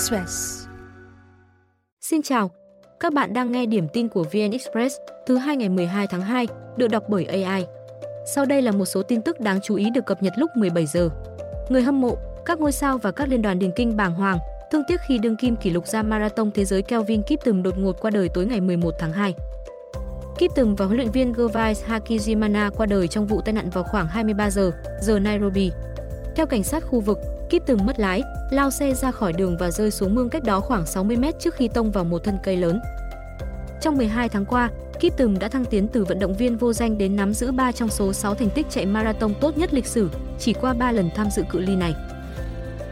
Express. Xin chào, các bạn đang nghe điểm tin của VN Express thứ hai ngày 12 tháng 2, được đọc bởi AI. Sau đây là một số tin tức đáng chú ý được cập nhật lúc 17 giờ. Người hâm mộ, các ngôi sao và các liên đoàn điền kinh bàng hoàng, thương tiếc khi đương kim kỷ lục ra marathon thế giới Kelvin Kiptum đột ngột qua đời tối ngày 11 tháng 2. Kiptum và huấn luyện viên Gervais Hakizimana qua đời trong vụ tai nạn vào khoảng 23 giờ giờ Nairobi. Theo cảnh sát khu vực, Kíp từng mất lái, lao xe ra khỏi đường và rơi xuống mương cách đó khoảng 60 mét trước khi tông vào một thân cây lớn. Trong 12 tháng qua, Kip từng đã thăng tiến từ vận động viên vô danh đến nắm giữ 3 trong số 6 thành tích chạy marathon tốt nhất lịch sử, chỉ qua 3 lần tham dự cự ly này.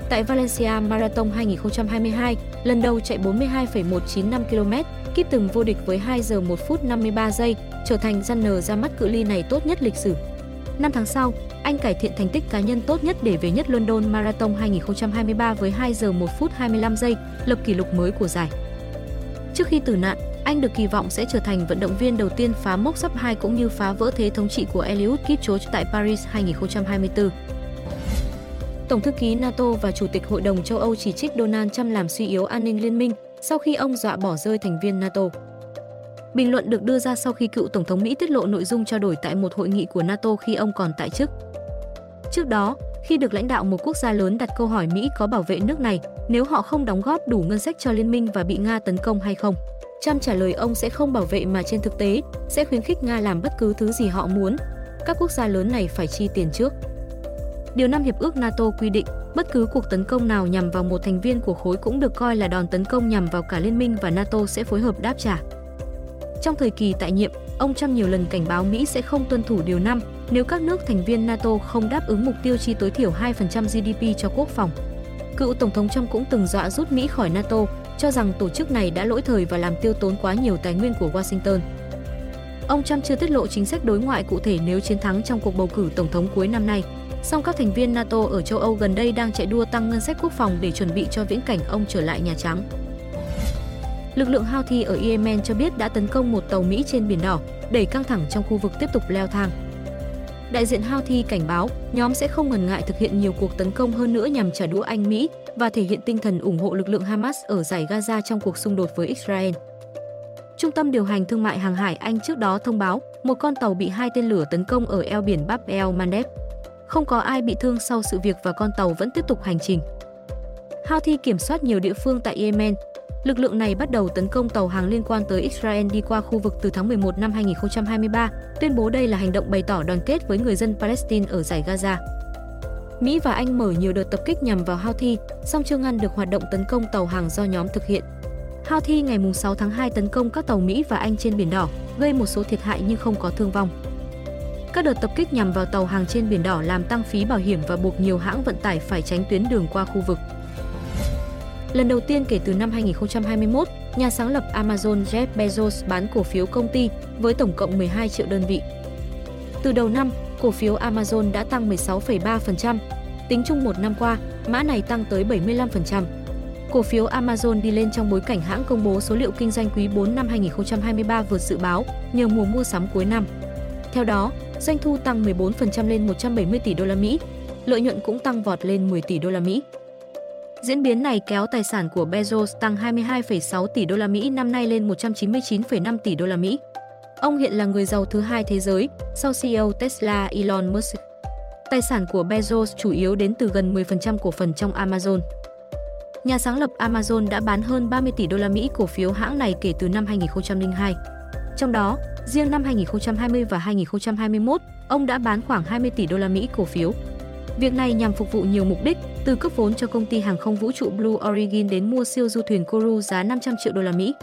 Tại Valencia Marathon 2022, lần đầu chạy 42,195 km, Kip từng vô địch với 2 giờ 1 phút 53 giây, trở thành runner ra mắt cự ly này tốt nhất lịch sử. Năm tháng sau, anh cải thiện thành tích cá nhân tốt nhất để về nhất London Marathon 2023 với 2 giờ 1 phút 25 giây, lập kỷ lục mới của giải. Trước khi tử nạn, anh được kỳ vọng sẽ trở thành vận động viên đầu tiên phá mốc sắp 2 cũng như phá vỡ thế thống trị của Eliud Kipchoge tại Paris 2024. Tổng thư ký NATO và Chủ tịch Hội đồng châu Âu chỉ trích Donald Trump làm suy yếu an ninh liên minh sau khi ông dọa bỏ rơi thành viên NATO. Bình luận được đưa ra sau khi cựu Tổng thống Mỹ tiết lộ nội dung trao đổi tại một hội nghị của NATO khi ông còn tại chức. Trước đó, khi được lãnh đạo một quốc gia lớn đặt câu hỏi Mỹ có bảo vệ nước này nếu họ không đóng góp đủ ngân sách cho liên minh và bị Nga tấn công hay không. Trump trả lời ông sẽ không bảo vệ mà trên thực tế sẽ khuyến khích Nga làm bất cứ thứ gì họ muốn. Các quốc gia lớn này phải chi tiền trước. Điều 5 Hiệp ước NATO quy định, bất cứ cuộc tấn công nào nhằm vào một thành viên của khối cũng được coi là đòn tấn công nhằm vào cả liên minh và NATO sẽ phối hợp đáp trả. Trong thời kỳ tại nhiệm, ông Trump nhiều lần cảnh báo Mỹ sẽ không tuân thủ điều 5 nếu các nước thành viên NATO không đáp ứng mục tiêu chi tối thiểu 2% GDP cho quốc phòng. Cựu Tổng thống Trump cũng từng dọa rút Mỹ khỏi NATO, cho rằng tổ chức này đã lỗi thời và làm tiêu tốn quá nhiều tài nguyên của Washington. Ông Trump chưa tiết lộ chính sách đối ngoại cụ thể nếu chiến thắng trong cuộc bầu cử tổng thống cuối năm nay. Song các thành viên NATO ở châu Âu gần đây đang chạy đua tăng ngân sách quốc phòng để chuẩn bị cho viễn cảnh ông trở lại Nhà Trắng. Lực lượng Houthi ở Yemen cho biết đã tấn công một tàu Mỹ trên Biển Đỏ, đẩy căng thẳng trong khu vực tiếp tục leo thang. Đại diện Houthi cảnh báo nhóm sẽ không ngần ngại thực hiện nhiều cuộc tấn công hơn nữa nhằm trả đũa Anh Mỹ và thể hiện tinh thần ủng hộ lực lượng Hamas ở giải Gaza trong cuộc xung đột với Israel. Trung tâm điều hành thương mại hàng hải Anh trước đó thông báo một con tàu bị hai tên lửa tấn công ở eo biển Bab el Mandeb. Không có ai bị thương sau sự việc và con tàu vẫn tiếp tục hành trình. Houthi kiểm soát nhiều địa phương tại Yemen, Lực lượng này bắt đầu tấn công tàu hàng liên quan tới Israel đi qua khu vực từ tháng 11 năm 2023, tuyên bố đây là hành động bày tỏ đoàn kết với người dân Palestine ở giải Gaza. Mỹ và Anh mở nhiều đợt tập kích nhằm vào Houthi, song chưa ngăn được hoạt động tấn công tàu hàng do nhóm thực hiện. Houthi ngày 6 tháng 2 tấn công các tàu Mỹ và Anh trên Biển Đỏ, gây một số thiệt hại nhưng không có thương vong. Các đợt tập kích nhằm vào tàu hàng trên Biển Đỏ làm tăng phí bảo hiểm và buộc nhiều hãng vận tải phải tránh tuyến đường qua khu vực. Lần đầu tiên kể từ năm 2021, nhà sáng lập Amazon Jeff Bezos bán cổ phiếu công ty với tổng cộng 12 triệu đơn vị. Từ đầu năm, cổ phiếu Amazon đã tăng 16,3%. Tính chung một năm qua, mã này tăng tới 75%. Cổ phiếu Amazon đi lên trong bối cảnh hãng công bố số liệu kinh doanh quý 4 năm 2023 vượt dự báo nhờ mùa mua sắm cuối năm. Theo đó, doanh thu tăng 14% lên 170 tỷ đô la Mỹ, lợi nhuận cũng tăng vọt lên 10 tỷ đô la Mỹ. Diễn biến này kéo tài sản của Bezos tăng 22,6 tỷ đô la Mỹ năm nay lên 199,5 tỷ đô la Mỹ. Ông hiện là người giàu thứ hai thế giới sau CEO Tesla Elon Musk. Tài sản của Bezos chủ yếu đến từ gần 10% cổ phần trong Amazon. Nhà sáng lập Amazon đã bán hơn 30 tỷ đô la Mỹ cổ phiếu hãng này kể từ năm 2002. Trong đó, riêng năm 2020 và 2021, ông đã bán khoảng 20 tỷ đô la Mỹ cổ phiếu. Việc này nhằm phục vụ nhiều mục đích, từ cấp vốn cho công ty hàng không vũ trụ Blue Origin đến mua siêu du thuyền Kourou giá 500 triệu đô la Mỹ.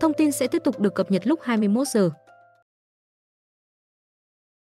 Thông tin sẽ tiếp tục được cập nhật lúc 21 giờ.